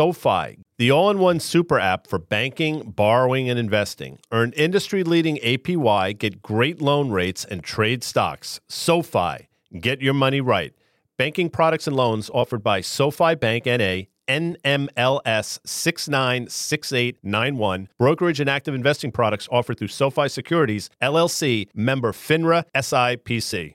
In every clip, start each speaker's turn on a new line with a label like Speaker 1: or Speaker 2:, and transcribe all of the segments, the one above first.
Speaker 1: SoFi, the all in one super app for banking, borrowing, and investing. Earn industry leading APY, get great loan rates, and trade stocks. SoFi, get your money right. Banking products and loans offered by SoFi Bank NA. NMLS 696891. Brokerage and active investing products offered through SoFi Securities, LLC, member FINRA SIPC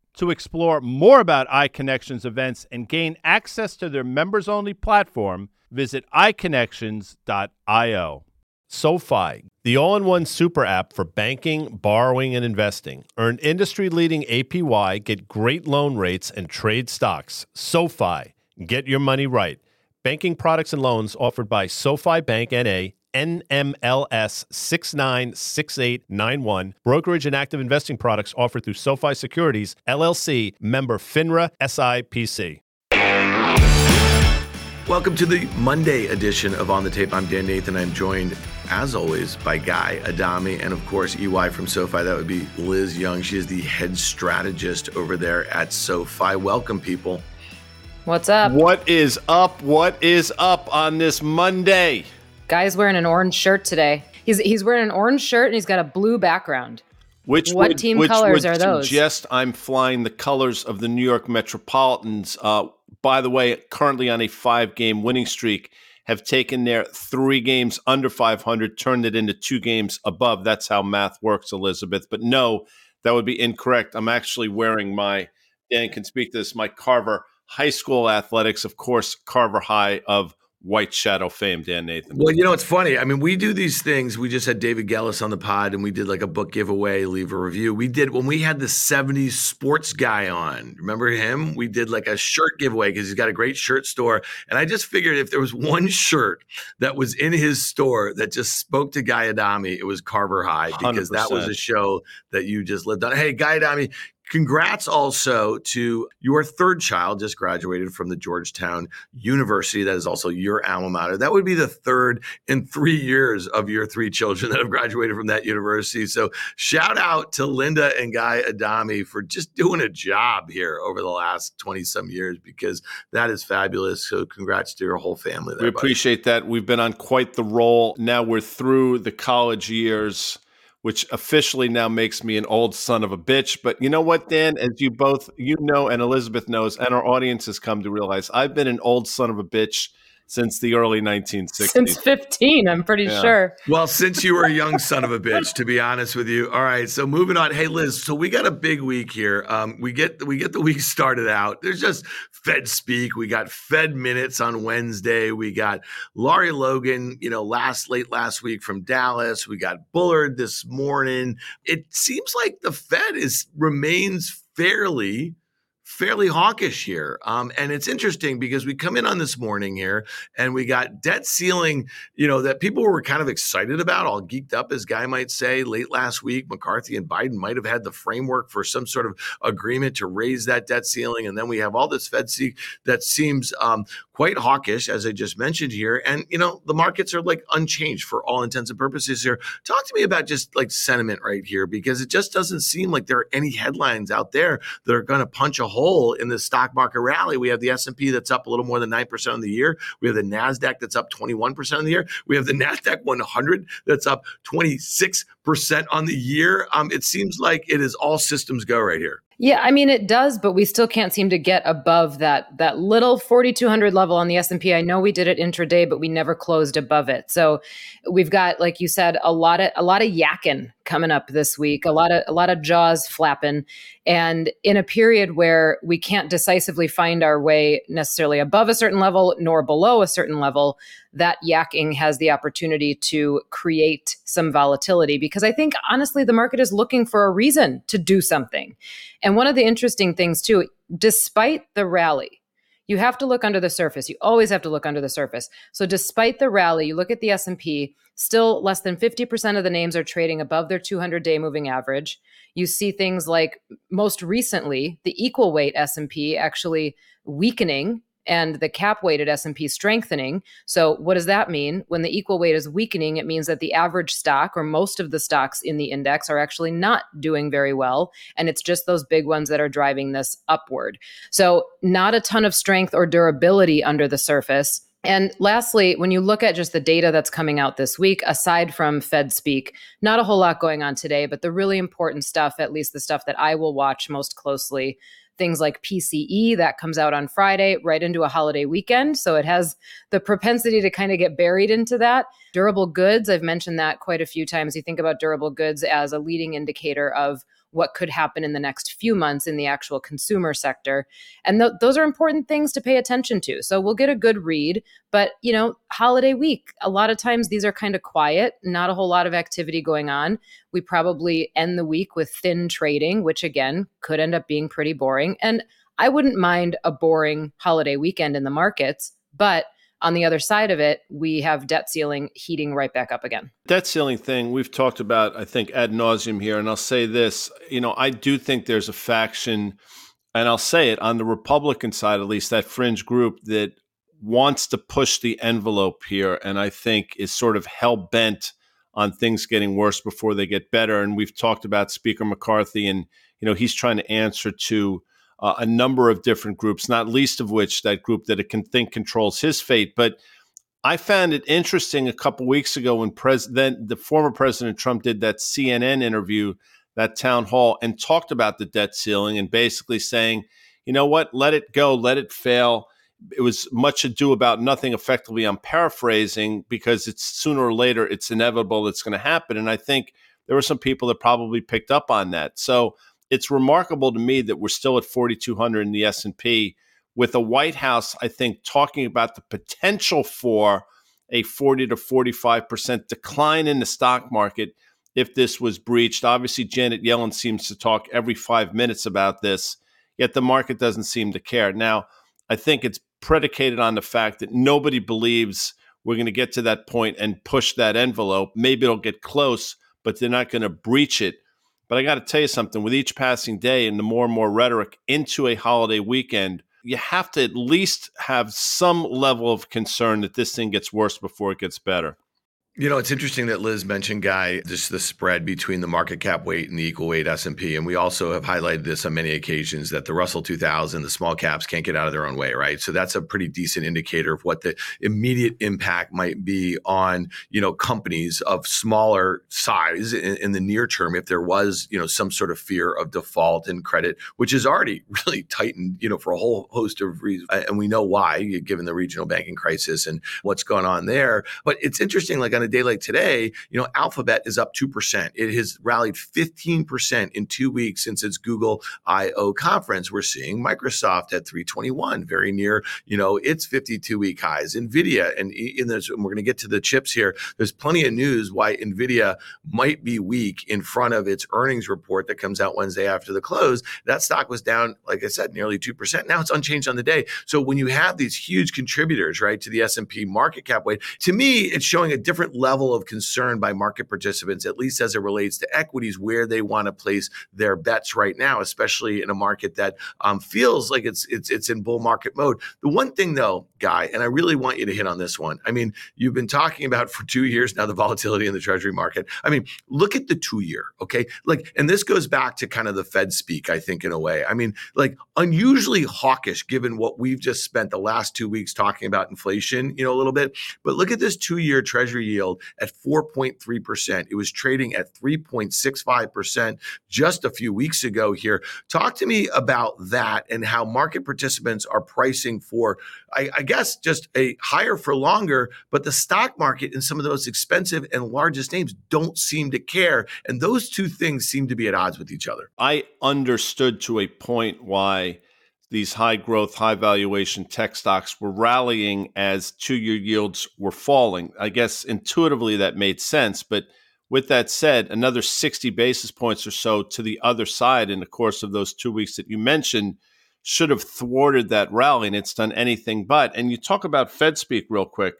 Speaker 1: To explore more about iConnections events and gain access to their members only platform, Visit iConnections.io. SoFi, the all in one super app for banking, borrowing, and investing. Earn industry leading APY, get great loan rates, and trade stocks. SoFi, get your money right. Banking products and loans offered by SoFi Bank NA. NMLS 696891. Brokerage and active investing products offered through SoFi Securities, LLC, member FINRA SIPC.
Speaker 2: Welcome to the Monday edition of On the Tape. I'm Dan Nathan. I'm joined, as always, by Guy Adami and, of course, EY from SoFi. That would be Liz Young. She is the head strategist over there at SoFi. Welcome, people.
Speaker 3: What's up?
Speaker 1: What is up? What is up on this Monday?
Speaker 3: Guy's wearing an orange shirt today. He's he's wearing an orange shirt and he's got a blue background.
Speaker 1: Which
Speaker 3: what
Speaker 1: would,
Speaker 3: team
Speaker 1: which
Speaker 3: colors
Speaker 1: would
Speaker 3: are those?
Speaker 1: Suggest I'm flying the colors of the New York Metropolitans. Uh, by the way, currently on a five game winning streak, have taken their three games under 500, turned it into two games above. That's how math works, Elizabeth. But no, that would be incorrect. I'm actually wearing my, Dan can speak to this, my Carver High School Athletics, of course, Carver High of White Shadow fame, Dan Nathan.
Speaker 2: Well, you know, it's funny. I mean, we do these things. We just had David Gelles on the pod and we did like a book giveaway, leave a review. We did when we had the 70s sports guy on. Remember him? We did like a shirt giveaway because he's got a great shirt store. And I just figured if there was one shirt that was in his store that just spoke to Guy Adami, it was Carver High because 100%. that was a show that you just lived on. Hey, Guy Adami, Congrats also to your third child, just graduated from the Georgetown University. That is also your alma mater. That would be the third in three years of your three children that have graduated from that university. So, shout out to Linda and Guy Adami for just doing a job here over the last 20 some years because that is fabulous. So, congrats to your whole family.
Speaker 1: There, we appreciate buddy. that. We've been on quite the roll. Now we're through the college years which officially now makes me an old son of a bitch. But you know what, Dan? As you both you know, and Elizabeth knows, and our audience has come to realize, I've been an old son of a bitch since the early 1960s.
Speaker 3: Since 15, I'm pretty yeah. sure.
Speaker 2: Well, since you were a young son of a bitch, to be honest with you. All right, so moving on. Hey, Liz. So we got a big week here. Um, we get we get the week started out. There's just Fed speak. We got Fed minutes on Wednesday. We got Laurie Logan. You know, last late last week from Dallas. We got Bullard this morning. It seems like the Fed is remains fairly fairly hawkish here. Um, and it's interesting because we come in on this morning here and we got debt ceiling, you know, that people were kind of excited about, all geeked up, as Guy might say. Late last week, McCarthy and Biden might have had the framework for some sort of agreement to raise that debt ceiling. And then we have all this Fed speak that seems um, quite hawkish, as I just mentioned here. And, you know, the markets are like unchanged for all intents and purposes here. Talk to me about just like sentiment right here, because it just doesn't seem like there are any headlines out there that are going to punch a hole in the stock market rally. We have the S&P that's up a little more than 9% on the year. We have the Nasdaq that's up 21% on the year. We have the Nasdaq 100 that's up 26% on the year. Um, it seems like it is all systems go right here.
Speaker 3: Yeah, I mean it does, but we still can't seem to get above that that little 4200 level on the S&P. I know we did it intraday, but we never closed above it. So we've got like you said a lot of a lot of yakking coming up this week, a lot of a lot of jaws flapping and in a period where we can't decisively find our way necessarily above a certain level nor below a certain level, that yakking has the opportunity to create some volatility because I think honestly the market is looking for a reason to do something. And one of the interesting things too, despite the rally, you have to look under the surface. You always have to look under the surface. So despite the rally, you look at the S&P, still less than 50% of the names are trading above their 200-day moving average. You see things like most recently, the equal weight S&P actually weakening and the cap weighted S&P strengthening. So what does that mean? When the equal weight is weakening, it means that the average stock or most of the stocks in the index are actually not doing very well and it's just those big ones that are driving this upward. So not a ton of strength or durability under the surface. And lastly, when you look at just the data that's coming out this week, aside from Fed speak, not a whole lot going on today, but the really important stuff, at least the stuff that I will watch most closely, things like PCE that comes out on Friday right into a holiday weekend. So it has the propensity to kind of get buried into that. Durable goods, I've mentioned that quite a few times. You think about durable goods as a leading indicator of what could happen in the next few months in the actual consumer sector. And th- those are important things to pay attention to. So we'll get a good read, but you know, holiday week, a lot of times these are kind of quiet, not a whole lot of activity going on. We probably end the week with thin trading, which again could end up being pretty boring. And I wouldn't mind a boring holiday weekend in the markets, but on the other side of it, we have debt ceiling heating right back up again.
Speaker 1: Debt ceiling thing we've talked about, I think, ad nauseum here. And I'll say this you know, I do think there's a faction, and I'll say it on the Republican side, at least, that fringe group that wants to push the envelope here. And I think is sort of hell bent on things getting worse before they get better. And we've talked about Speaker McCarthy, and, you know, he's trying to answer to uh, a number of different groups, not least of which that group that it can think controls his fate. But I found it interesting a couple weeks ago when president the former President Trump did that CNN interview, that town hall, and talked about the debt ceiling and basically saying, you know what, let it go, let it fail. It was much ado about nothing. Effectively, I'm paraphrasing because it's sooner or later it's inevitable it's going to happen, and I think there were some people that probably picked up on that. So it's remarkable to me that we're still at 4200 in the S&P with the White House I think talking about the potential for a 40 to 45% decline in the stock market if this was breached. Obviously Janet Yellen seems to talk every 5 minutes about this, yet the market doesn't seem to care. Now, I think it's predicated on the fact that nobody believes we're going to get to that point and push that envelope. Maybe it'll get close, but they're not going to breach it but I got to tell you something with each passing day and the more and more rhetoric into a holiday weekend, you have to at least have some level of concern that this thing gets worse before it gets better.
Speaker 2: You know, it's interesting that Liz mentioned, Guy, just the spread between the market cap weight and the equal weight S&P. And we also have highlighted this on many occasions that the Russell 2000, the small caps can't get out of their own way, right? So that's a pretty decent indicator of what the immediate impact might be on, you know, companies of smaller size in, in the near term if there was, you know, some sort of fear of default and credit, which is already really tightened, you know, for a whole host of reasons. And we know why, given the regional banking crisis and what's going on there. But it's interesting, like on a day like today, you know, Alphabet is up 2%. It has rallied 15% in two weeks since its Google I/O conference. We're seeing Microsoft at 321, very near, you know, its 52 week highs. Nvidia, and and we're going to get to the chips here. There's plenty of news why Nvidia might be weak in front of its earnings report that comes out Wednesday after the close. That stock was down, like I said, nearly 2%. Now it's unchanged on the day. So when you have these huge contributors, right, to the S&P market cap weight, to me, it's showing a different level of concern by market participants, at least as it relates to equities, where they want to place their bets right now, especially in a market that um, feels like it's it's it's in bull market mode. The one thing though, Guy, and I really want you to hit on this one. I mean, you've been talking about for two years now the volatility in the Treasury market. I mean, look at the two year, okay? Like, and this goes back to kind of the Fed speak, I think, in a way. I mean, like unusually hawkish given what we've just spent the last two weeks talking about inflation, you know, a little bit. But look at this two year Treasury yield yield at 4.3%. It was trading at 3.65% just a few weeks ago here. Talk to me about that and how market participants are pricing for, I, I guess, just a higher for longer, but the stock market and some of the most expensive and largest names don't seem to care. And those two things seem to be at odds with each other.
Speaker 1: I understood to a point why these high growth, high valuation tech stocks were rallying as two year yields were falling. I guess intuitively that made sense. But with that said, another 60 basis points or so to the other side in the course of those two weeks that you mentioned should have thwarted that rally, and it's done anything but. And you talk about Fed speak real quick.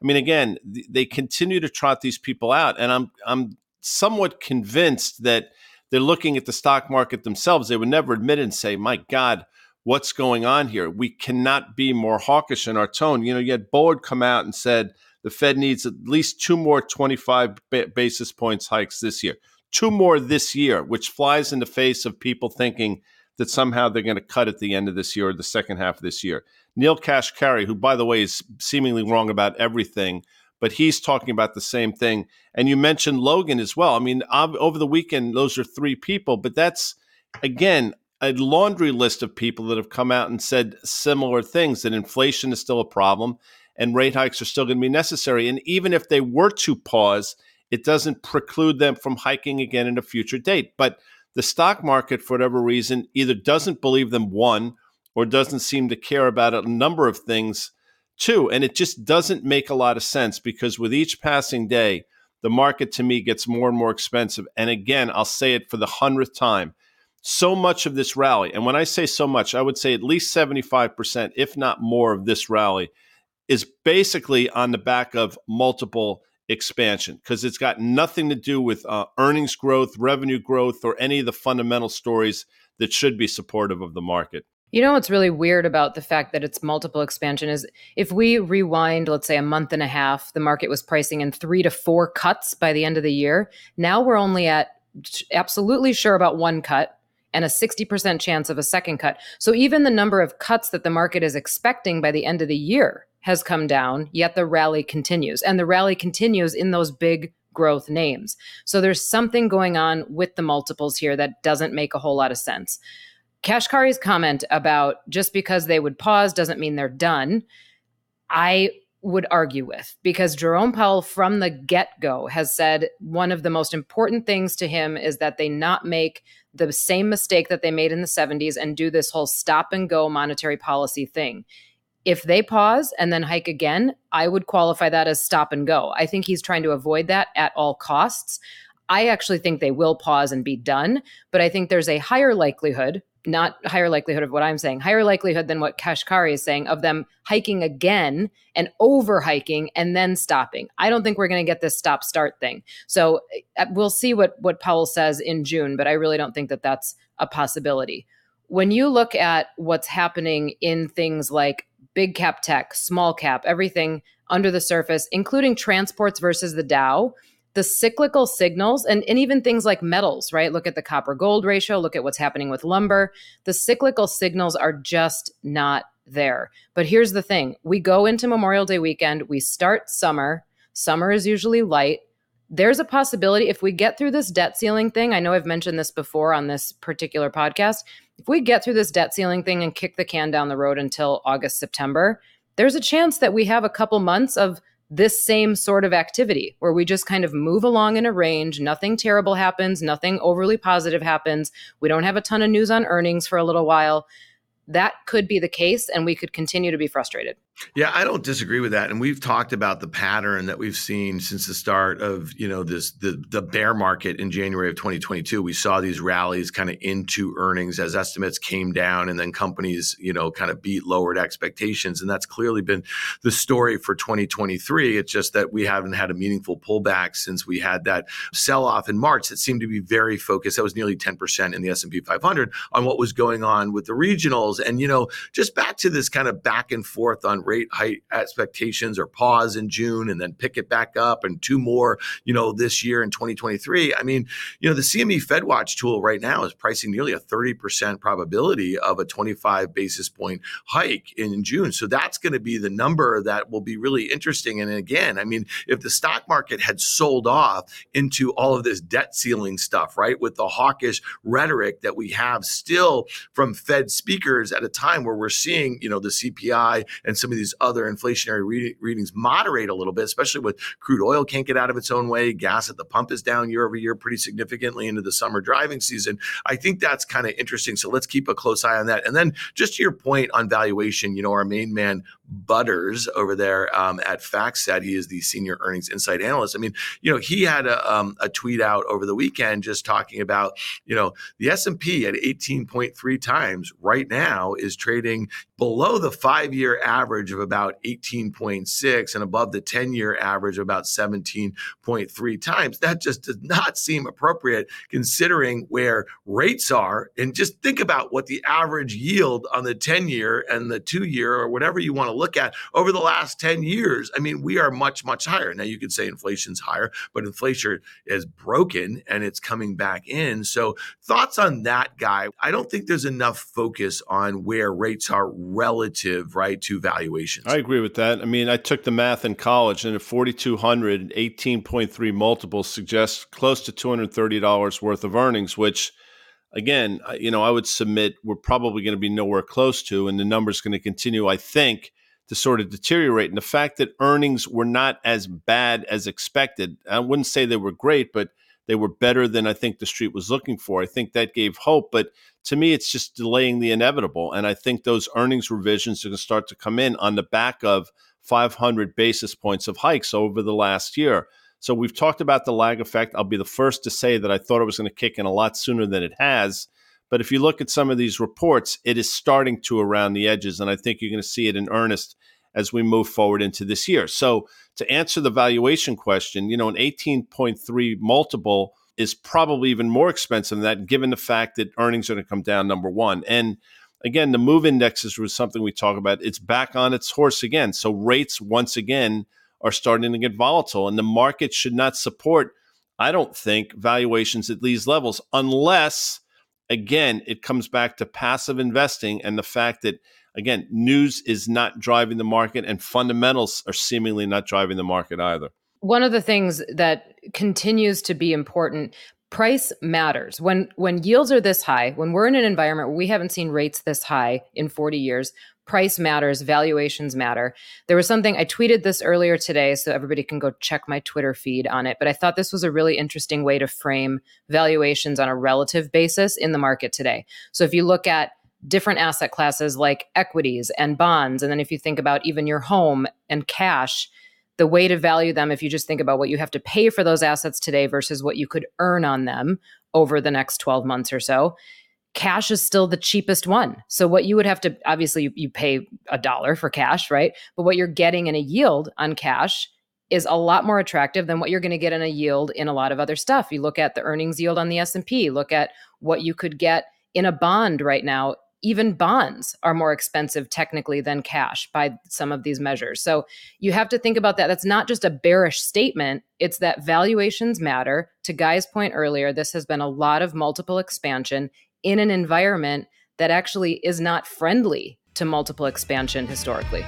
Speaker 1: I mean, again, they continue to trot these people out, and I'm I'm somewhat convinced that they're looking at the stock market themselves. They would never admit it and say, "My God, what's going on here. We cannot be more hawkish in our tone. You know, you had come out and said the Fed needs at least two more 25 basis points hikes this year, two more this year, which flies in the face of people thinking that somehow they're going to cut at the end of this year or the second half of this year. Neel Kashkari, who, by the way, is seemingly wrong about everything, but he's talking about the same thing. And you mentioned Logan as well. I mean, over the weekend, those are three people, but that's, again, a laundry list of people that have come out and said similar things that inflation is still a problem and rate hikes are still going to be necessary. And even if they were to pause, it doesn't preclude them from hiking again in a future date. But the stock market, for whatever reason, either doesn't believe them, one, or doesn't seem to care about a number of things, two. And it just doesn't make a lot of sense because with each passing day, the market to me gets more and more expensive. And again, I'll say it for the hundredth time so much of this rally, and when I say so much, I would say at least 75%, if not more, of this rally is basically on the back of multiple expansion because it's got nothing to do with uh, earnings growth, revenue growth, or any of the fundamental stories that should be supportive of the market.
Speaker 3: You know what's really weird about the fact that it's multiple expansion is if we rewind, let's say a month and a half, the market was pricing in three to four cuts by the end of the year. Now we're only at absolutely sure about one cut and a 60% chance of a second cut. So even the number of cuts that the market is expecting by the end of the year has come down, yet the rally continues. And the rally continues in those big growth names. So there's something going on with the multiples here that doesn't make a whole lot of sense. Kashkari's comment about just because they would pause doesn't mean they're done. I would argue with because Jerome Powell from the get-go has said one of the most important things to him is that they not make the same mistake that they made in the 70s and do this whole stop and go monetary policy thing. If they pause and then hike again, I would qualify that as stop and go. I think he's trying to avoid that at all costs. I actually think they will pause and be done, but I think there's a higher likelihood not higher likelihood of what I'm saying, higher likelihood than what Kashkari is saying of them hiking again and over hiking and then stopping. I don't think we're going to get this stop start thing. So uh, we'll see what what Powell says in June, but I really don't think that that's a possibility. When you look at what's happening in things like big cap tech, small cap, everything under the surface, including transports versus the Dow, the cyclical signals and, and even things like metals, right? Look at the copper gold ratio, look at what's happening with lumber. The cyclical signals are just not there. But here's the thing we go into Memorial Day weekend, we start summer. Summer is usually light. There's a possibility if we get through this debt ceiling thing, I know I've mentioned this before on this particular podcast. If we get through this debt ceiling thing and kick the can down the road until August, September, there's a chance that we have a couple months of this same sort of activity where we just kind of move along in a range. Nothing terrible happens, nothing overly positive happens. We don't have a ton of news on earnings for a little while that could be the case and we could continue to be frustrated.
Speaker 2: Yeah, I don't disagree with that. And we've talked about the pattern that we've seen since the start of, you know, this the the bear market in January of 2022. We saw these rallies kind of into earnings as estimates came down and then companies, you know, kind of beat lowered expectations. And that's clearly been the story for 2023. It's just that we haven't had a meaningful pullback since we had that sell-off in March that seemed to be very focused. That was nearly 10% in the S&P 500 on what was going on with the regionals and, you know, just back to this kind of back and forth on rate height expectations or pause in June and then pick it back up and two more, you know, this year in 2023. I mean, you know, the CME FedWatch tool right now is pricing nearly a 30% probability of a 25 basis point hike in June. So that's going to be the number that will be really interesting. And again, I mean, if the stock market had sold off into all of this debt ceiling stuff, right, with the hawkish rhetoric that we have still from Fed speakers at a time where we're seeing, you know, the CPI and some of these other inflationary re- readings moderate a little bit, especially with crude oil can't get out of its own way. Gas at the pump is down year over year pretty significantly into the summer driving season. I think that's kind of interesting. So let's keep a close eye on that. And then just to your point on valuation, you know, our main man Butters over there um, at FactSet. He is the senior earnings insight analyst. I mean, you know, he had a, um, a tweet out over the weekend just talking about, you know, the S&P at 18.3 times right now is trading below the five year average of about 18.6 and above the 10 year average of about 17.3 times. That just does not seem appropriate considering where rates are. And just think about what the average yield on the 10 year and the two year or whatever you want to look at over the last 10 years. I mean, we are much, much higher. Now, you could say inflation's higher, but inflation is broken and it's coming back in. So, thoughts on that guy? I don't think there's enough focus on where rates are relative, right, to valuations.
Speaker 1: I agree with that. I mean, I took the math in college, and at 4,200, 18.3 multiples suggests close to $230 worth of earnings, which again, you know, I would submit we're probably going to be nowhere close to, and the number's going to continue, I think, to sort of deteriorate. And the fact that earnings were not as bad as expected, I wouldn't say they were great, but they were better than I think the street was looking for. I think that gave hope. But to me, it's just delaying the inevitable. And I think those earnings revisions are going to start to come in on the back of 500 basis points of hikes over the last year. So we've talked about the lag effect. I'll be the first to say that I thought it was going to kick in a lot sooner than it has. But if you look at some of these reports, it is starting to around the edges. And I think you're going to see it in earnest as we move forward into this year. So to answer the valuation question, you know, an 18.3 multiple is probably even more expensive than that, given the fact that earnings are going to come down, number one. And again, the move indexes was something we talk about. It's back on its horse again. So rates, once again, are starting to get volatile. And the market should not support, I don't think, valuations at these levels unless, again, it comes back to passive investing and the fact that again, news is not driving the market and fundamentals are seemingly not driving the market either.
Speaker 3: One of the things that continues to be important price matters when when yields are this high when we're in an environment where we haven't seen rates this high in 40 years price matters valuations matter there was something i tweeted this earlier today so everybody can go check my twitter feed on it but i thought this was a really interesting way to frame valuations on a relative basis in the market today so if you look at different asset classes like equities and bonds. And then if you think about even your home and cash, the way to value them, if you just think about what you have to pay for those assets today versus what you could earn on them over the next 12 months or so, cash is still the cheapest one. So what you would have to obviously you, you pay a dollar for cash, right? But what you're getting in a yield on cash is a lot more attractive than what you're going to get in a yield in a lot of other stuff. You look at the earnings yield on the S&P, look at what you could get in a bond right now even bonds are more expensive technically than cash by some of these measures. So you have to think about that. That's not just a bearish statement, it's that valuations matter. To Guy's point earlier, this has been a lot of multiple expansion in an environment that actually is not friendly to multiple expansion historically.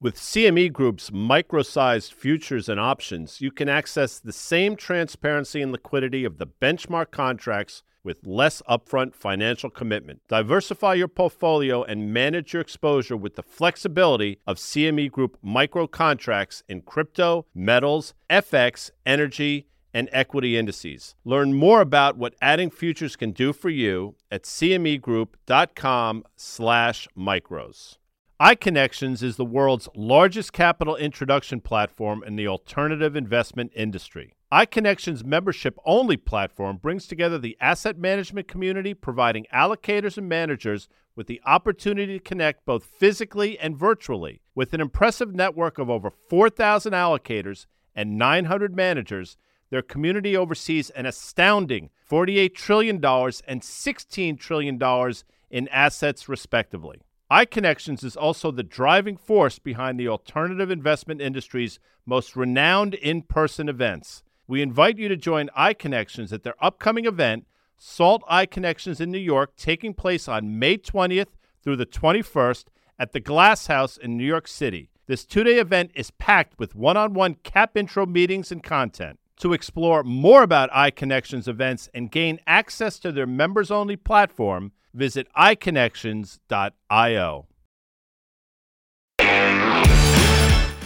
Speaker 1: With CME Group's micro sized futures and options, you can access the same transparency and liquidity of the benchmark contracts with less upfront financial commitment. Diversify your portfolio and manage your exposure with the flexibility of CME Group micro contracts in crypto, metals, FX, energy, and equity indices. Learn more about what adding futures can do for you at cmegroup.com/micros iConnections is the world's largest capital introduction platform in the alternative investment industry. iConnections membership only platform brings together the asset management community, providing allocators and managers with the opportunity to connect both physically and virtually. With an impressive network of over 4,000 allocators and 900 managers, their community oversees an astounding $48 trillion and $16 trillion in assets, respectively. iConnections is also the driving force behind the alternative investment industry's most renowned in person events. We invite you to join iConnections at their upcoming event, Salt iConnections in New York, taking place on May 20th through the 21st at the Glass House in New York City. This two day event is packed with one on one cap intro meetings and content. To explore more about iConnections events and gain access to their members only platform, visit iConnections.io.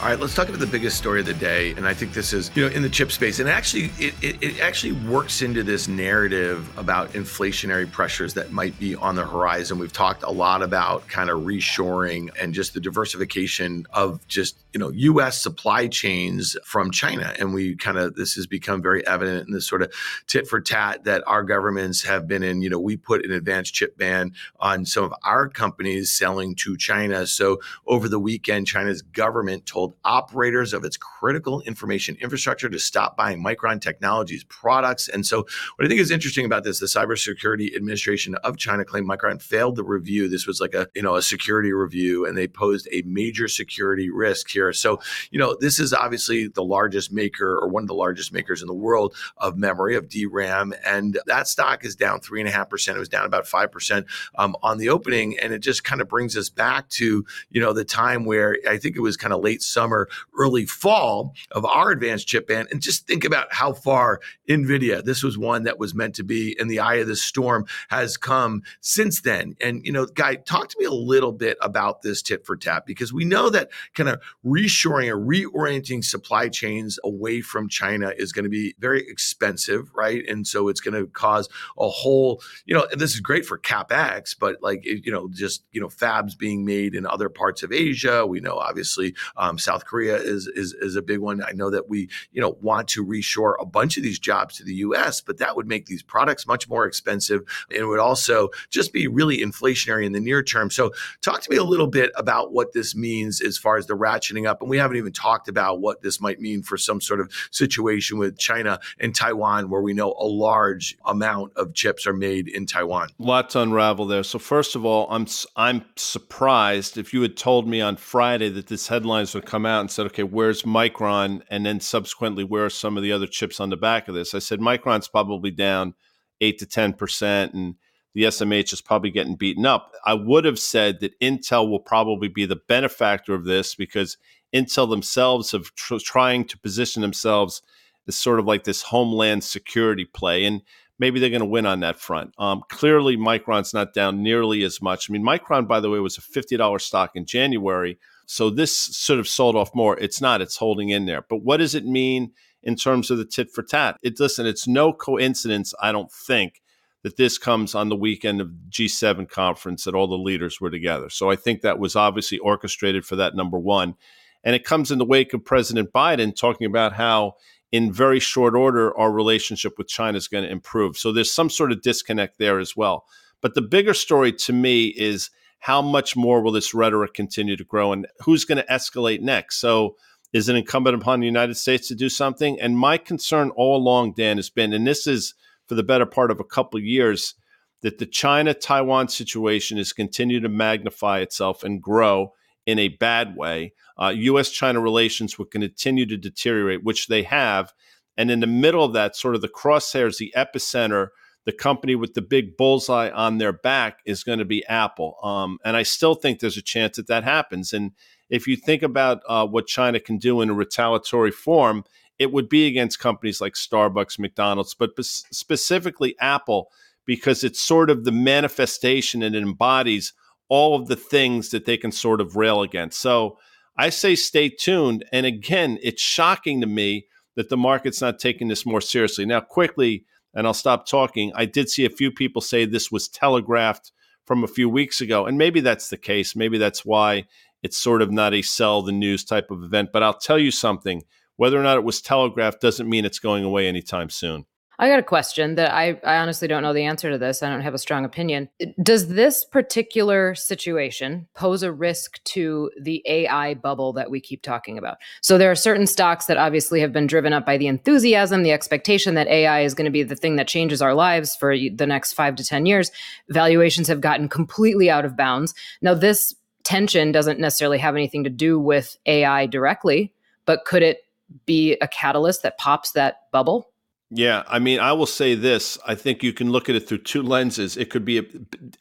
Speaker 2: All right, let's talk about the biggest story of the day, and I think this is, you know, in the chip space, and actually, it, it, it, actually works into this narrative about inflationary pressures that might be on the horizon. We've talked a lot about kind of reshoring and just the diversification of just you know U.S. supply chains from China, and we kind of this has become very evident in this sort of tit for tat that our governments have been in. You know, we put an advanced chip ban on some of our companies selling to China. So over the weekend, China's government told operators of its critical information infrastructure to stop buying Micron Technologies products. And so, what I think is interesting about this, the Cybersecurity Administration of China claimed Micron failed the review. This was like a you know a security review, and they posed a major security risk here. So, you know, this is obviously the largest maker or one of the largest makers in the world of memory of DRAM, and that stock is down three and a half percent. It was down about five percent um, on the opening, and it just kind of brings us back to you know the time where I think it was kind of late summer summer, early fall of our advanced chip band. And just think about how far NVIDIA, this was one that was meant to be in the eye of the storm, has come since then. And, you know, Guy, talk to me a little bit about this tit for tat, because we know that kind of reshoring or reorienting supply chains away from China is going to be very expensive, right? And so it's going to cause a whole, you know, this is great for CapEx, but like, you know, just, you know, fabs being made in other parts of Asia. We know obviously um, South South Korea is, is is a big one. I know that we you know want to reshore a bunch of these jobs to the U.S., but that would make these products much more expensive and would also just be really inflationary in the near term. So, talk to me a little bit about what this means as far as the ratcheting up, and we haven't even talked about what this might mean for some sort of situation with China and Taiwan, where we know a large amount of chips are made in Taiwan.
Speaker 1: Lot to unravel there. So, first of all, I'm I'm surprised if you had told me on Friday that this headlines would come come out and said, okay, where's Micron? And then subsequently, where are some of the other chips on the back of this? I said, Micron's probably down eight to 10%, and the SMH is probably getting beaten up. I would have said that Intel will probably be the benefactor of this because Intel themselves have tr- trying to position themselves as sort of like this homeland security play. And maybe they're going to win on that front. Um, clearly, Micron's not down nearly as much. I mean, Micron, by the way, was a $50 stock in January. So this sort of sold off more. It's not, it's holding in there. But what does it mean in terms of the tit for tat? It listen, it's no coincidence, I don't think, that this comes on the weekend of G7 conference that all the leaders were together. So I think that was obviously orchestrated for that number one. And it comes in the wake of President Biden talking about how in very short order our relationship with China is going to improve. So there's some sort of disconnect there as well. But the bigger story to me is how much more will this rhetoric continue to grow and who's going to escalate next? So, is it incumbent upon the United States to do something? And my concern all along, Dan, has been, and this is for the better part of a couple of years, that the China Taiwan situation is continuing to magnify itself and grow in a bad way. Uh, U.S. China relations will continue to deteriorate, which they have. And in the middle of that, sort of the crosshairs, the epicenter the company with the big bullseye on their back is going to be Apple. Um, and I still think there's a chance that that happens. And if you think about uh, what China can do in a retaliatory form, it would be against companies like Starbucks, McDonald's, but specifically Apple, because it's sort of the manifestation and it embodies all of the things that they can sort of rail against. So I say stay tuned. And again, it's shocking to me that the market's not taking this more seriously. Now, quickly, and I'll stop talking. I did see a few people say this was telegraphed from a few weeks ago, and maybe that's the case. Maybe that's why it's sort of not a sell the news type of event. But I'll tell you something whether or not it was telegraphed doesn't mean it's going away anytime soon.
Speaker 3: I got a question that I, I honestly don't know the answer to this. I don't have a strong opinion. Does this particular situation pose a risk to the AI bubble that we keep talking about? So there are certain stocks that obviously have been driven up by the enthusiasm, the expectation that AI is going to be the thing that changes our lives for the next five to 10 years. Valuations have gotten completely out of bounds. Now, this tension doesn't necessarily have anything to do with AI directly, but could it be a catalyst that pops that bubble?
Speaker 1: Yeah, I mean, I will say this. I think you can look at it through two lenses. It could be a,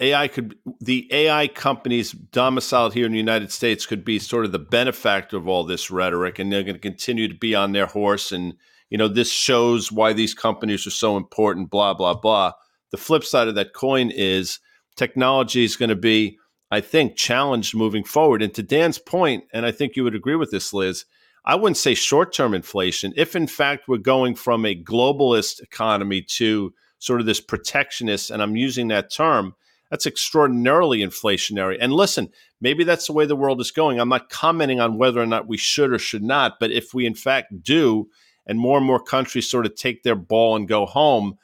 Speaker 1: AI could the AI companies domiciled here in the United States could be sort of the benefactor of all this rhetoric, and they're going to continue to be on their horse. And you know, this shows why these companies are so important. Blah blah blah. The flip side of that coin is technology is going to be, I think, challenged moving forward. And to Dan's point, and I think you would agree with this, Liz I wouldn't say short term inflation. If in fact we're going from a globalist economy to sort of this protectionist, and I'm using that term, that's extraordinarily inflationary. And listen, maybe that's the way the world is going. I'm not commenting on whether or not we should or should not, but if we in fact do, and more and more countries sort of take their ball and go home,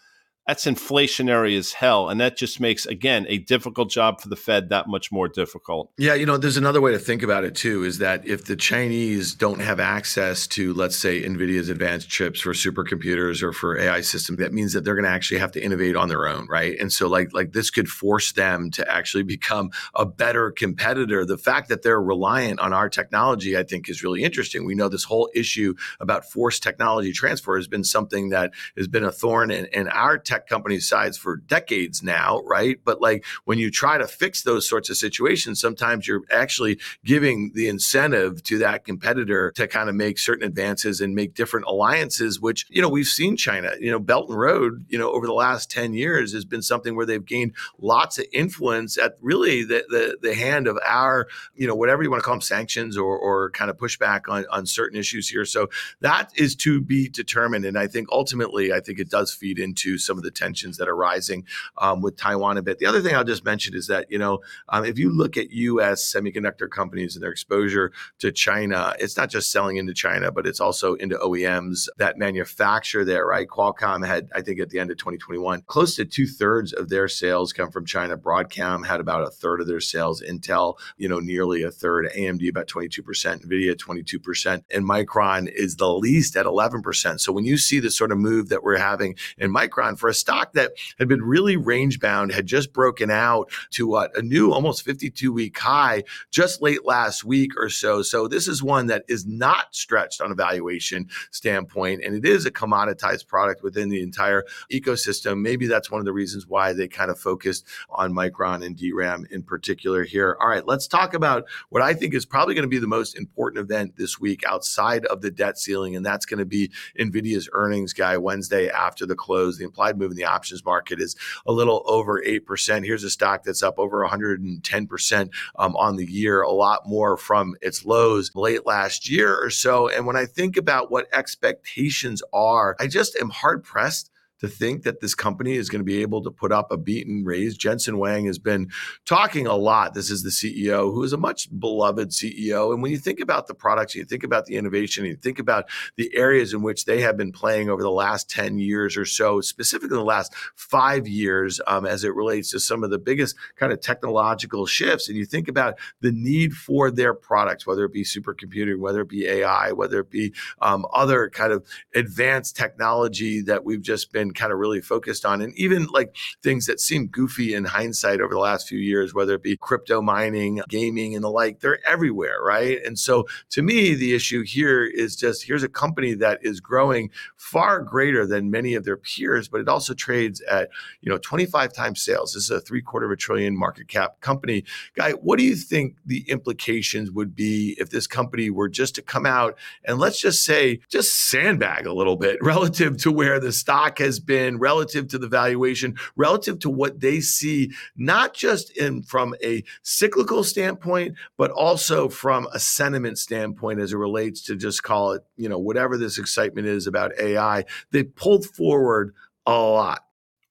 Speaker 1: that's inflationary as hell. And that just makes, again, a difficult job for the Fed that much more difficult.
Speaker 2: Yeah, you know, there's another way to think about it too is that if the Chinese don't have access to, let's say, NVIDIA's advanced chips for supercomputers or for AI systems, that means that they're going to actually have to innovate on their own, right? And so, like, like this could force them to actually become a better competitor. The fact that they're reliant on our technology, I think, is really interesting. We know this whole issue about forced technology transfer has been something that has been a thorn in, in our tech tech companies' sides for decades now, right? But like when you try to fix those sorts of situations, sometimes you're actually giving the incentive to that competitor to kind of make certain advances and make different alliances, which, you know, we've seen China, you know, Belt and Road, you know, over the last 10 years has been something where they've gained lots of influence at really the, the, the hand of our, you know, whatever you want to call them sanctions or, or kind of pushback on, on certain issues here. So that is to be determined. And I think ultimately, I think it does feed into some of the the tensions that are rising um, with Taiwan a bit. The other thing I'll just mention is that, you know, um, if you look at US semiconductor companies and their exposure to China, it's not just selling into China, but it's also into OEMs that manufacture there, right? Qualcomm had, I think, at the end of 2021, close to two thirds of their sales come from China. Broadcom had about a third of their sales. Intel, you know, nearly a third. AMD about 22%. NVIDIA 22%. And Micron is the least at 11%. So when you see the sort of move that we're having in Micron for a stock that had been really range bound, had just broken out to what a new almost 52 week high just late last week or so. So this is one that is not stretched on a valuation standpoint, and it is a commoditized product within the entire ecosystem. Maybe that's one of the reasons why they kind of focused on Micron and DRAM in particular here. All right, let's talk about what I think is probably going to be the most important event this week outside of the debt ceiling, and that's going to be NVIDIA's earnings guy Wednesday after the close. The implied move move in the options market is a little over 8%. Here's a stock that's up over 110% um, on the year, a lot more from its lows late last year or so. And when I think about what expectations are, I just am hard pressed to think that this company is going to be able to put up a beat and raise. Jensen Huang has been talking a lot. This is the CEO who is a much beloved CEO. And when you think about the products, you think about the innovation, you think about the areas in which they have been playing over the last 10 years or so, specifically the last five years, um, as it relates to some of the biggest kind of technological shifts. And you think about the need for their products, whether it be supercomputing, whether it be AI, whether it be um, other kind of advanced technology that we've just been been kind of really focused on. And even like things that seem goofy in hindsight over the last few years, whether it be crypto mining, gaming, and the like, they're everywhere, right? And so to me, the issue here is just here's a company that is growing far greater than many of their peers, but it also trades at, you know, 25 times sales. This is a three quarter of a trillion market cap company. Guy, what do you think the implications would be if this company were just to come out and let's just say, just sandbag a little bit relative to where the stock has has been relative to the valuation, relative to what they see, not just in from a cyclical standpoint, but also from a sentiment standpoint as it relates to just call it, you know, whatever this excitement is about AI. They pulled forward a lot.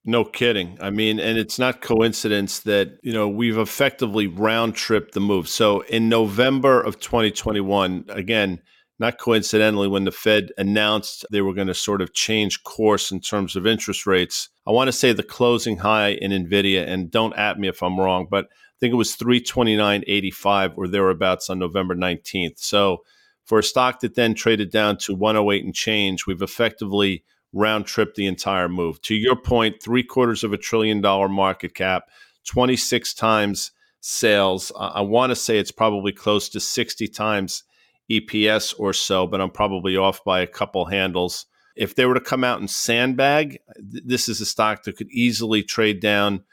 Speaker 1: No kidding. I mean, and it's not coincidence that, you know, we've effectively round tripped the move. So in November of 2021, again, not coincidentally, when the Fed announced they were going to sort of change course in terms of interest rates, I want to say the closing high in Nvidia, and don't at me if I'm wrong, but I think it was 329.85 or thereabouts on November 19th. So for a stock that then traded down to 108 and change, we've effectively round tripped the entire move. To your point, three quarters of a trillion dollar market cap, 26 times sales. I want to say it's probably close to 60 times EPS or so, but I'm probably off by a couple handles. If they were to come out and sandbag, this is a stock that could easily trade down,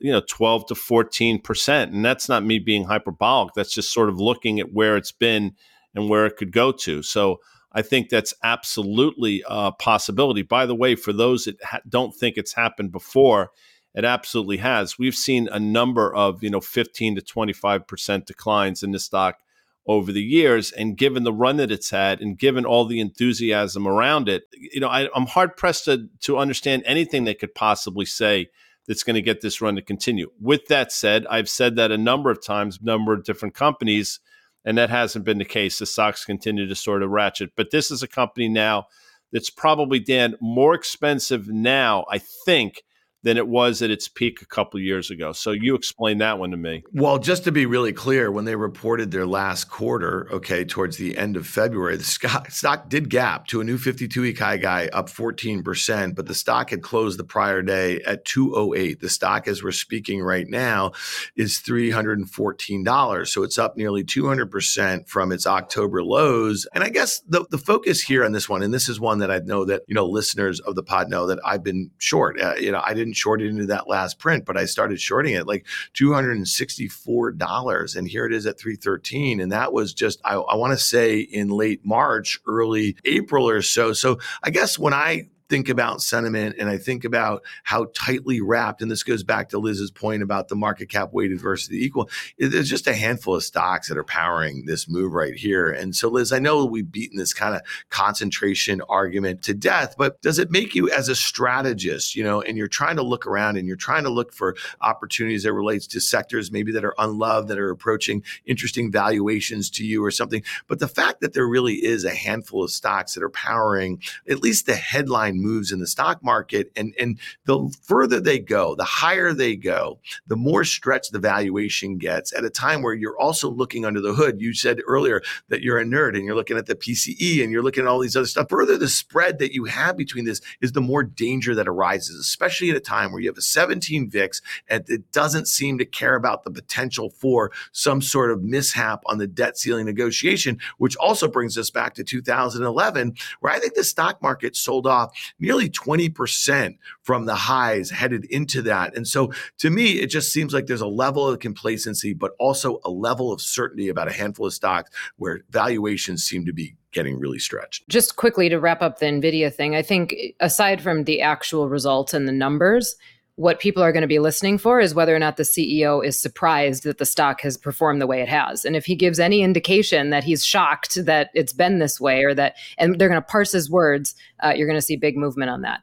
Speaker 1: you know, 12 to 14 percent, and that's not me being hyperbolic. That's just sort of looking at where it's been and where it could go to. So I think that's absolutely a possibility. By the way, for those that ha- don't think it's happened before, it absolutely has. We've seen a number of you know 15 to 25 percent declines in the stock over the years. And given the run that it's had and given all the enthusiasm around it, you know, I, am hard pressed to, to understand anything they could possibly say that's going to get this run to continue. With that said, I've said that a number of times, number of different companies, and that hasn't been the case. The stocks continue to sort of ratchet. But this is a company now that's probably, Dan, more expensive now, I think, than it was at its peak a couple years ago. So you explain that one to me.
Speaker 2: Well, just to be really clear, when they reported their last quarter, okay, towards the end of February, the stock, stock did gap to a new 52 week high guy up 14%, but the stock had closed the prior day at 208. The stock, as we're speaking right now, is $314. So it's up nearly 200% from its October lows. And I guess the, the focus here on this one, and this is one that I know that, you know, listeners of the pod know that I've been short. Uh, you know, I didn't didn't short it into that last print, but I started shorting it like $264. And here it is at 313. And that was just, I, I want to say in late March, early April or so. So I guess when I think about sentiment and I think about how tightly wrapped, and this goes back to Liz's point about the market cap weighted versus the equal, there's just a handful of stocks that are powering this move right here. And so, Liz, I know we've beaten this kind of concentration argument to death, but does it make you as a strategist, you know, and you're trying to look around and you're trying to look for opportunities that relates to sectors maybe that are unloved, that are approaching interesting valuations to you or something. But the fact that there really is a handful of stocks that are powering at least the headline moves in the stock market. And, and the further they go, the higher they go, the more stretched the valuation gets at a time where you're also looking under the hood. You said earlier that you're a nerd and you're looking at the PCE and you're looking at all these other stuff. Further, the spread that you have between this is the more danger that arises, especially at a time where you have a 17 VIX and it doesn't seem to care about the potential for some sort of mishap on the debt ceiling negotiation, which also brings us back to 2011, where I think the stock market sold off nearly 20% from the highs headed into that. And so to me, it just seems like there's a level of complacency, but also a level of certainty about a handful of stocks where valuations seem to be getting really stretched.
Speaker 3: Just quickly to wrap up the NVIDIA thing, I think aside from the actual results and the numbers, what people are going to be listening for is whether or not the CEO is surprised that the stock has performed the way it has. And if he gives any indication that he's shocked that it's been this way or that, and they're going to parse his words, uh, you're going to see big movement on that.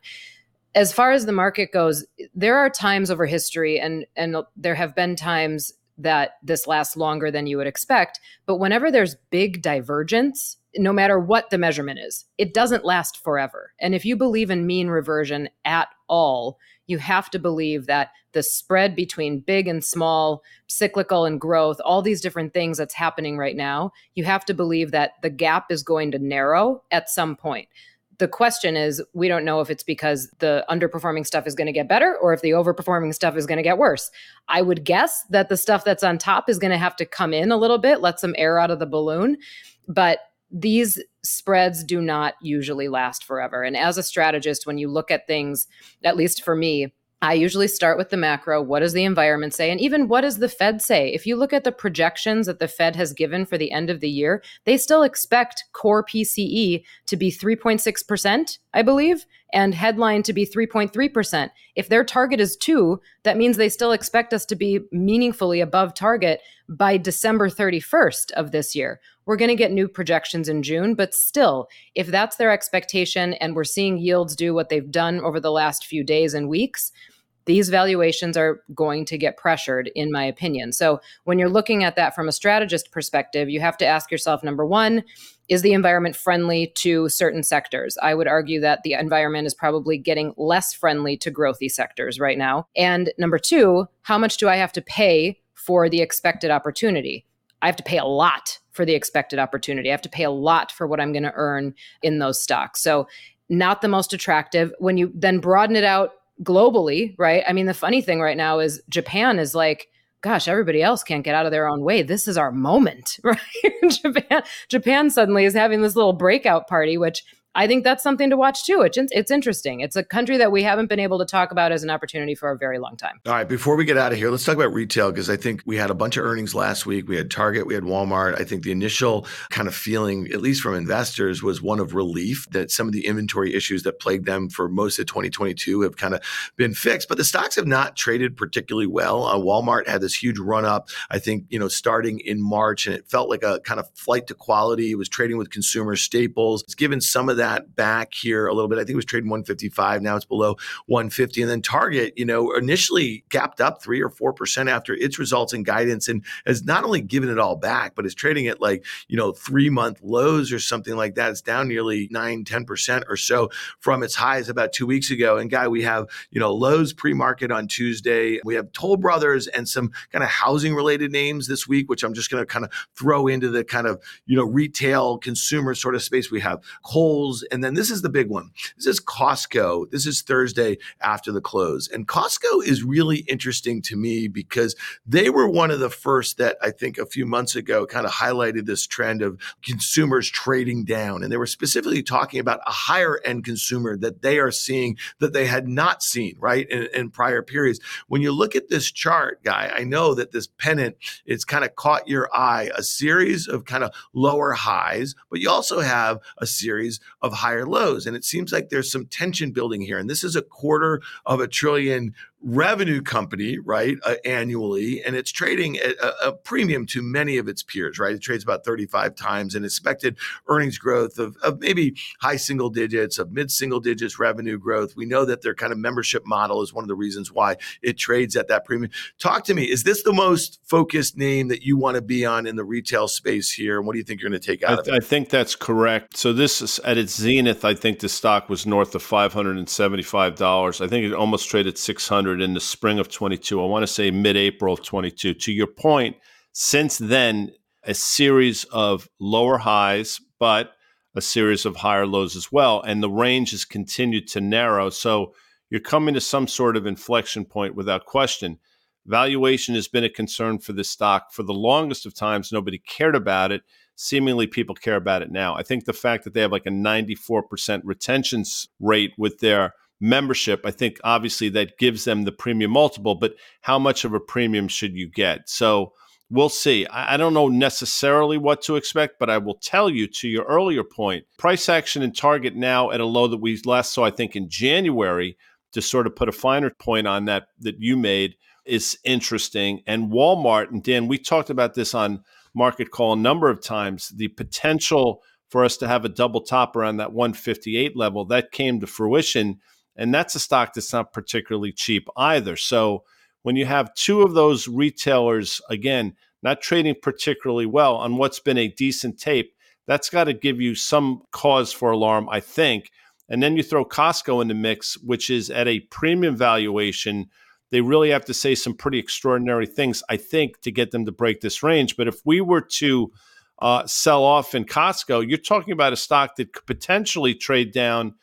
Speaker 3: As far as the market goes, there are times over history, and and there have been times that this lasts longer than you would expect. But whenever there's big divergence, no matter what the measurement is, it doesn't last forever. And if you believe in mean reversion at all, you have to believe that the spread between big and small, cyclical and growth, all these different things that's happening right now, you have to believe that the gap is going to narrow at some point. The question is, we don't know if it's because the underperforming stuff is going to get better or if the overperforming stuff is going to get worse. I would guess that the stuff that's on top is going to have to come in a little bit, let some air out of the balloon. But these spreads do not usually last forever. And as a strategist, when you look at things, at least for me, I usually start with the macro. What does the environment say? And even what does the Fed say? If you look at the projections that the Fed has given for the end of the year, they still expect core PCE to be 3.6%, I believe, and headline to be 3.3%. If their target is two, that means they still expect us to be meaningfully above target by December 31st of this year. We're going to get new projections in June, but still, if that's their expectation and we're seeing yields do what they've done over the last few days and weeks, these valuations are going to get pressured, in my opinion. So, when you're looking at that from a strategist perspective, you have to ask yourself number one, is the environment friendly to certain sectors? I would argue that the environment is probably getting less friendly to growthy sectors right now. And number two, how much do I have to pay for the expected opportunity? I have to pay a lot for the expected opportunity. I have to pay a lot for what I'm going to earn in those stocks. So, not the most attractive. When you then broaden it out globally, right? I mean, the funny thing right now is Japan is like, gosh, everybody else can't get out of their own way. This is our moment, right? Japan, Japan suddenly is having this little breakout party, which I think that's something to watch too. It's, it's interesting. It's a country that we haven't been able to talk about as an opportunity for a very long time.
Speaker 2: All right. Before we get out of here, let's talk about retail because I think we had a bunch of earnings last week. We had Target, we had Walmart. I think the initial kind of feeling, at least from investors, was one of relief that some of the inventory issues that plagued them for most of 2022 have kind of been fixed. But the stocks have not traded particularly well. Uh, Walmart had this huge run up, I think, you know, starting in March, and it felt like a kind of flight to quality. It was trading with consumer staples. It's given some of that back here a little bit. I think it was trading 155. Now it's below 150. And then Target, you know, initially gapped up three or 4% after its results and guidance and has not only given it all back, but is trading at like, you know, three month lows or something like that. It's down nearly nine, 10% or so from its highs about two weeks ago. And guy, we have, you know, Lowe's pre market on Tuesday. We have Toll Brothers and some kind of housing related names this week, which I'm just going to kind of throw into the kind of, you know, retail consumer sort of space. We have Kohl's and then this is the big one. This is Costco. This is Thursday after the close. And Costco is really interesting to me because they were one of the first that I think a few months ago kind of highlighted this trend of consumers trading down. And they were specifically talking about a higher end consumer that they are seeing that they had not seen, right, in, in prior periods. When you look at this chart, guy, I know that this pennant, it's kind of caught your eye, a series of kind of lower highs, but you also have a series of higher lows. And it seems like there's some tension building here. And this is a quarter of a trillion revenue company, right, uh, annually, and it's trading at a, a, premium to many of its peers, right? It trades about 35 times and expected earnings growth of, of maybe high single digits, of mid single digits revenue growth. We know that their kind of membership model is one of the reasons why it trades at that premium. Talk to me. Is this the most focused name that you want to be on in the retail space here? And what do you think you're going to take out
Speaker 1: I,
Speaker 2: of it?
Speaker 1: I think that's correct. So this is at its zenith. I think the stock was north of $575. I think it almost traded 600 in the spring of 22. I want to say mid April of 22. To your point, since then, a series of lower highs, but a series of higher lows as well. And the range has continued to narrow. So you're coming to some sort of inflection point without question. Valuation has been a concern for this stock for the longest of times. Nobody cared about it. Seemingly, people care about it now. I think the fact that they have like a 94% retention rate with their membership, I think obviously that gives them the premium multiple, but how much of a premium should you get? So we'll see. I, don't know necessarily what to expect, but I will tell you to your earlier point price action and target now at a low that we last saw, I think, in January, to sort of put a finer point on that that you made is interesting. And Walmart, and Dan, we talked about this on Market Call a number of times the potential for us to have a double top around that 158 level that came to fruition and that's a stock that's not particularly cheap either. So when you have two of those retailers, again, not trading particularly well on what's been a decent tape, that's got to give you some cause for alarm, I think. And then you throw Costco in the mix, which is at a premium valuation. They really have to say some pretty extraordinary things, I think, to get them to break this range. But if we were to uh, sell off in Costco, you're talking about a stock that could potentially trade down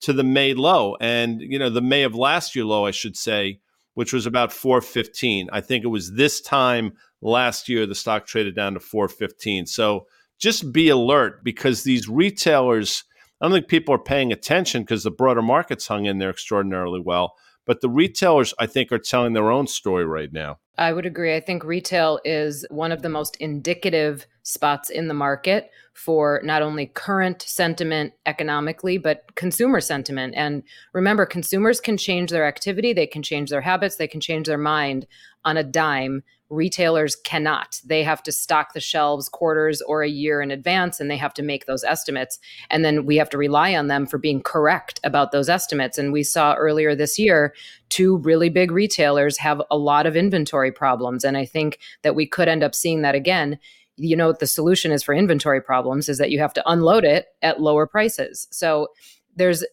Speaker 1: to the May low and you know the May of last year low I should say which was about 415 I think it was this time last year the stock traded down to 415 so just be alert because these retailers I don't think people are paying attention because the broader market's hung in there extraordinarily well but the retailers I think are telling their own story right now
Speaker 3: I would agree. I think retail is one of the most indicative spots in the market for not only current sentiment economically, but consumer sentiment. And remember, consumers can change their activity, they can change their habits, they can change their mind on a dime retailers cannot. They have to stock the shelves quarters or a year in advance and they have to make those estimates. And then we have to rely on them for being correct about those estimates. And we saw earlier this year, two really big retailers have a lot of inventory problems. And I think that we could end up seeing that again you know the solution is for inventory problems is that you have to unload it at lower prices so there's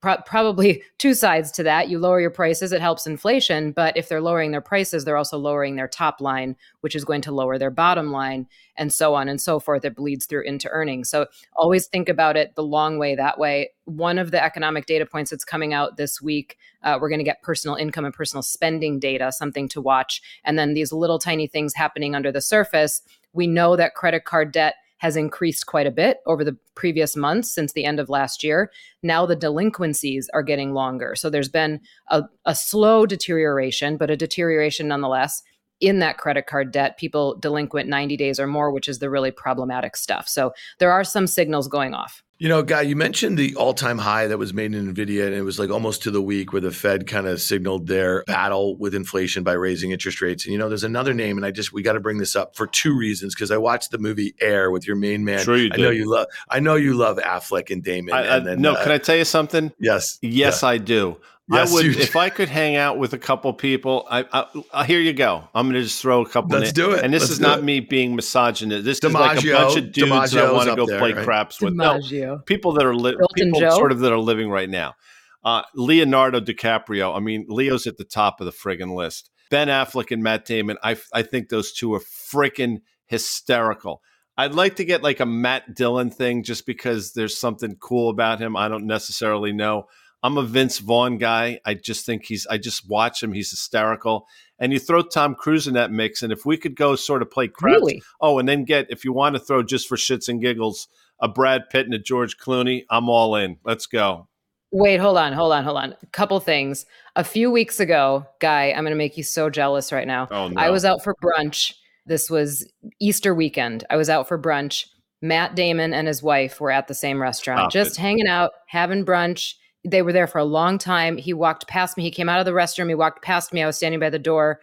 Speaker 3: pro- probably two sides to that. You lower your prices, it helps inflation. But if they're lowering their prices, they're also lowering their top line, which is going to lower their bottom line, and so on and so forth. It bleeds through into earnings. So always think about it the long way that way. One of the economic data points that's coming out this week, uh, we're going to get personal income and personal spending data, something to watch. And then these little tiny things happening under the surface. We know that credit card debt has increased quite a bit over the previous months since the end of last year. Now the delinquencies are getting longer. So there's been a, a slow deterioration, but a deterioration nonetheless in that credit card debt, people delinquent 90 days or more, which is the really problematic stuff. So there are some signals going off.
Speaker 2: You know, Guy, you mentioned the all time high that was made in NVIDIA, and it was like almost to the week where the Fed kind of signaled their battle with inflation by raising interest rates. And, you know, there's another name, and I just, we got to bring this up for two reasons because I watched the movie Air with your main man.
Speaker 1: Sure you
Speaker 2: I know you love, I know you love Affleck and Damon.
Speaker 1: I, I,
Speaker 2: and then,
Speaker 1: no,
Speaker 2: uh,
Speaker 1: can I tell you something?
Speaker 2: Yes.
Speaker 1: Yes,
Speaker 2: Yeah.
Speaker 1: I do.
Speaker 2: Yes,
Speaker 1: I would
Speaker 2: you
Speaker 1: if I could hang out with a couple people. I, I, I here you go. I'm going to just throw a couple.
Speaker 2: Let's do it.
Speaker 1: And this
Speaker 2: Let's
Speaker 1: is not
Speaker 2: it.
Speaker 1: me being misogynist. This is like a bunch of dudes that I want to go
Speaker 2: there,
Speaker 1: play
Speaker 2: right?
Speaker 1: craps with. No, people that are li- people
Speaker 3: Joe?
Speaker 1: sort of that are living right now. Uh, Leonardo DiCaprio. I mean, Leo's at the top of the friggin' list. Ben Affleck and Matt Damon. I I think those two are freaking hysterical. I'd like to get like a Matt Dillon thing just because there's something cool about him. I don't necessarily know. I'm a Vince Vaughn guy. I just think he's. I just watch him. He's hysterical. And you throw Tom Cruise in that mix, and if we could go sort of play craps,
Speaker 3: Really?
Speaker 1: oh, and then get if you want to throw just for shits and giggles a Brad Pitt and a George Clooney, I'm all in. Let's go.
Speaker 3: Wait, hold on, hold on, hold on. A couple things. A few weeks ago, Guy, I'm going to make you so jealous right now.
Speaker 1: Oh no,
Speaker 3: I was out for brunch. This was Easter weekend. I was out for brunch. Matt Damon and his wife were at the same restaurant,
Speaker 1: Stop
Speaker 3: just
Speaker 1: it.
Speaker 3: hanging out, having brunch. They were there for a long time. He walked past me. He came out of the restroom. He walked past me. I was standing by the door.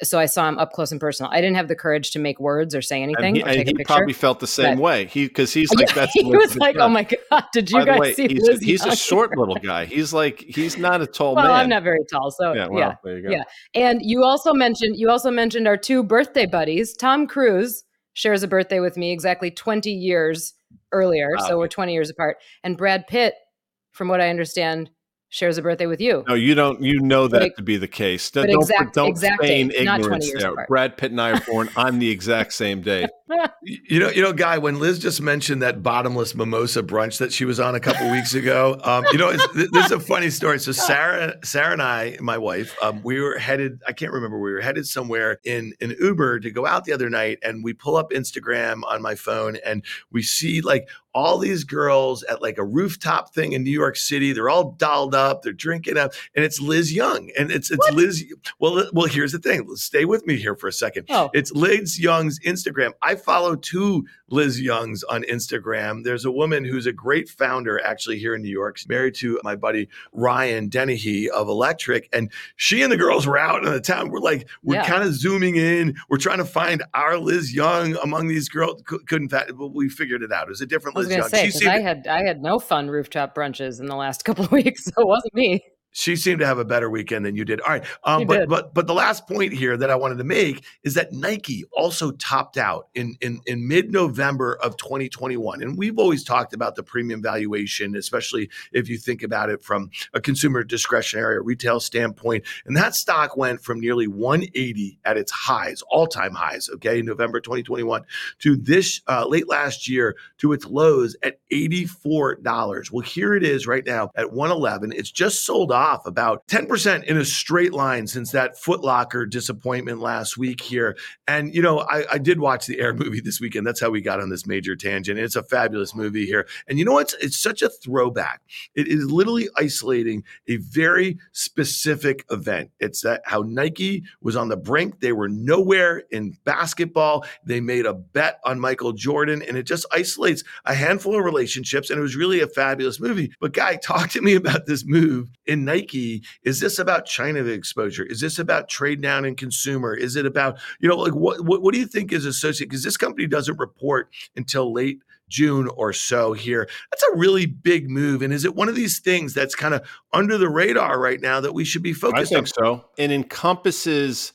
Speaker 3: So I saw him up close and personal. I didn't have the courage to make words or say anything
Speaker 1: and he,
Speaker 3: or
Speaker 1: and he
Speaker 3: a picture.
Speaker 1: probably felt the same
Speaker 3: but-
Speaker 1: way. He because he's like that's
Speaker 3: he was like, "Oh my god, did you
Speaker 1: By
Speaker 3: guys
Speaker 1: way,
Speaker 3: see
Speaker 1: he's,
Speaker 3: Liz
Speaker 1: he's a short little guy. He's like he's not a tall
Speaker 3: Well,
Speaker 1: man.
Speaker 3: I'm not very tall, so
Speaker 1: yeah,
Speaker 3: yeah.
Speaker 1: there you go.
Speaker 3: yeah. And you also mentioned you also mentioned our two birthday buddies. Tom Cruise shares a birthday with me exactly 20 years earlier,
Speaker 1: Wow.
Speaker 3: so we're 20 years apart. And Brad Pitt, from what I understand, shares a birthday with you.
Speaker 1: No, you don't. You know that to be the case. don't
Speaker 3: exact-
Speaker 1: don't
Speaker 3: exact
Speaker 1: feign
Speaker 3: date, not 20
Speaker 1: ignorance there. Brad Pitt and I are born on the exact same day.
Speaker 2: You know, you know, guy. When Liz just mentioned that bottomless mimosa brunch that she was on a couple weeks ago, um, you know, th- this is a funny story. So Sarah, Sarah and I, my wife, um, we were headed. I can't remember. We were headed somewhere in an Uber to go out the other night, and we pull up Instagram on my phone, and we see like all these girls at like a rooftop thing in New York City. They're all dolled up. They're drinking up, and it's Liz Young, and it's it's Liz. Well, well, here's the thing. Stay with me here for a second.
Speaker 3: Oh.
Speaker 2: It's Liz Young's Instagram. I follow two Liz Youngs on Instagram. There's a woman who's a great founder actually here in New York. She's married to my buddy Ryan Denehy of Electric. And she and the girls were out in the town. We're like, we're
Speaker 3: Yeah.
Speaker 2: kind of zooming in. We're trying to find our Liz Young among these girls. Cou- Couldn't, fa- but we figured it out. It was a different Liz Young.
Speaker 3: say
Speaker 2: She
Speaker 3: because
Speaker 2: seemed-
Speaker 3: I had I had no fun rooftop brunches in the last couple of weeks, so it wasn't me.
Speaker 2: She seemed to have a better weekend than you did. All right, um, but
Speaker 3: did.
Speaker 2: but but the last point here that I wanted to make is that Nike also topped out in in in mid November of 2021, and we've always talked about the premium valuation, especially if you think about it from a consumer discretionary or retail standpoint. And that stock went from nearly 180 at its highs, all time highs, okay, in November 2021, to this uh, late last year to its lows at $84. Well, here it is right now at 111. It's just sold off about 10% in a straight line since that Footlocker disappointment last week here. And, you know, I, I did watch the Air movie this weekend. That's how we got on this major tangent. It's a fabulous movie here. And you know what's it's such a throwback. It is literally isolating a very specific event. It's that how Nike was on the brink. They were nowhere in basketball. They made a bet on Michael Jordan, and it just isolates a handful of relationships. And it was really a fabulous movie. But guy, talk to me about this move in Nike, is this about China exposure? Is this about trade down in consumer? Is it about, you know, like what what, what do you think is associated? Because this company doesn't report until late June or so here. That's a really big move. And is it one of these things that's kind of under the radar right now that we should be focused
Speaker 1: on? I think
Speaker 2: on?
Speaker 1: so. It encompasses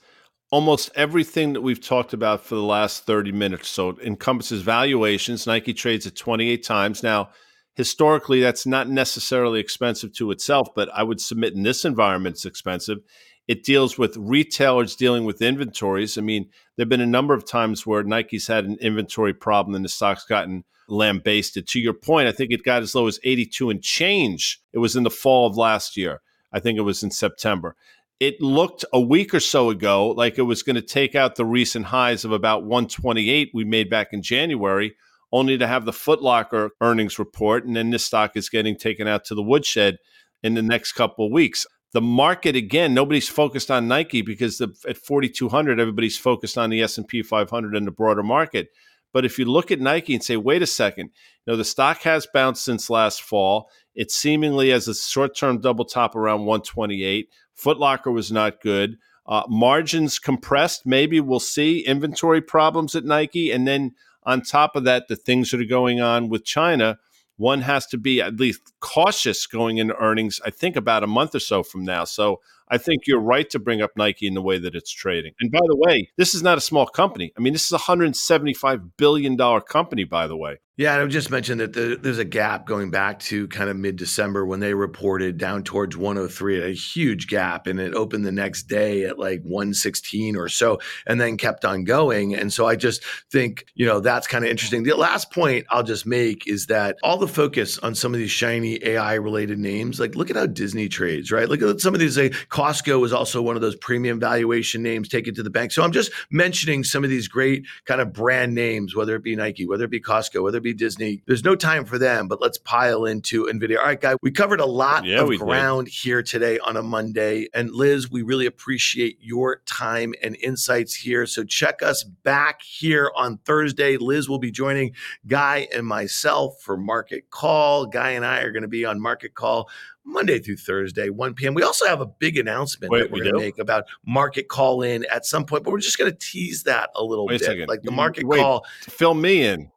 Speaker 1: almost everything that we've talked about for the last 30 minutes. So it encompasses valuations. Nike trades at 28 times. Now, historically, that's not necessarily expensive to itself, but I would submit in this environment it's expensive. It deals with retailers dealing with inventories. I mean, there have been a number of times where Nike's had an inventory problem and the stock's gotten lambasted. To your point, I think it got as low as 82 and change. It was in the fall of last year. I think it was in September. It looked a week or so ago like it was going to take out the recent highs of about 128 we made back in January, only to have the Footlocker earnings report. And then this stock is getting taken out to the woodshed in the next couple of weeks. The market again nobody's focused on nike because the, at 4200 everybody's focused on the s&p 500 and the broader market. But if you look at nike and say wait a second. You know the stock has bounced since last fall. It seemingly has a short-term double top around 128 footlocker was not good. Uh, margins compressed. Maybe we'll see inventory problems at nike and then on top of that the things that are going on with china one has to be at least cautious going into earnings, I think about a month or so from now. So I think you're right to bring up Nike in the way that it's trading. And by the way, this is not a small company. I mean, this is a $175 billion company, by the way.
Speaker 2: Yeah, I just mentioned that the, there's a gap going back to kind of mid December when they reported down towards 103, a huge gap, and it opened the next day at like 116 or so, and then kept on going. And so I just think, you know, that's kind of interesting. The last point I'll just make is that all the focus on some of these shiny AI related names, like look at how Disney trades, right? Look at some of these. Like Costco is also one of those premium valuation names taken to the bank. So I'm just mentioning some of these great kind of brand names, whether it be Nike, whether it be Costco, whether be Disney. There's no time for them, but let's pile into NVIDIA. All right, guy, we covered a lot yeah, of ground did. here today on a Monday. And Liz, we really appreciate your time and insights here. So check us back here on Thursday. Liz will be joining Guy and myself for Market Call. Guy and I are going to be on Market Call Monday through Thursday, 1 p.m. We also have a big announcement Wait, that we're we going to make about market call in at some point, but we're just going to tease that a little Wait bit. A like the market Wait, call.
Speaker 1: Fill me in.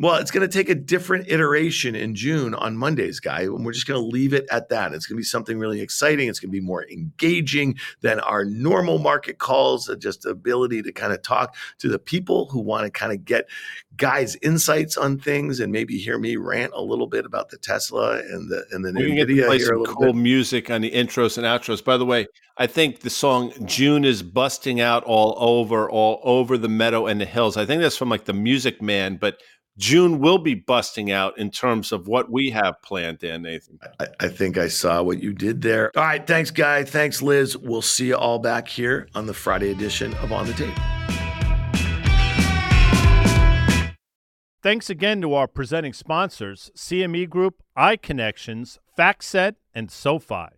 Speaker 2: Well, it's going to take a different iteration in June on Mondays, guy. And we're just going to leave it at that. It's going to be something really exciting. It's going to be more engaging than our normal market calls, uh, just the ability to kind of talk to the people who want to kind of get guys' insights on things and maybe hear me rant a little bit about the Tesla and the and the
Speaker 1: NVIDIA. Play some cool bit. music on the intros and outros. By the way, I think the song June is busting out all over, all over the meadow and the hills. I think that's from like the Music Man, but June will be busting out in terms of what we have planned, Dan Nathan.
Speaker 2: I, I, think I saw what you did there. All right. Thanks, Guy. Thanks, Liz. We'll see you all back here on the Friday edition of On the Tape.
Speaker 1: Thanks again to our presenting sponsors CME Group, iConnections, FactSet, and SoFi.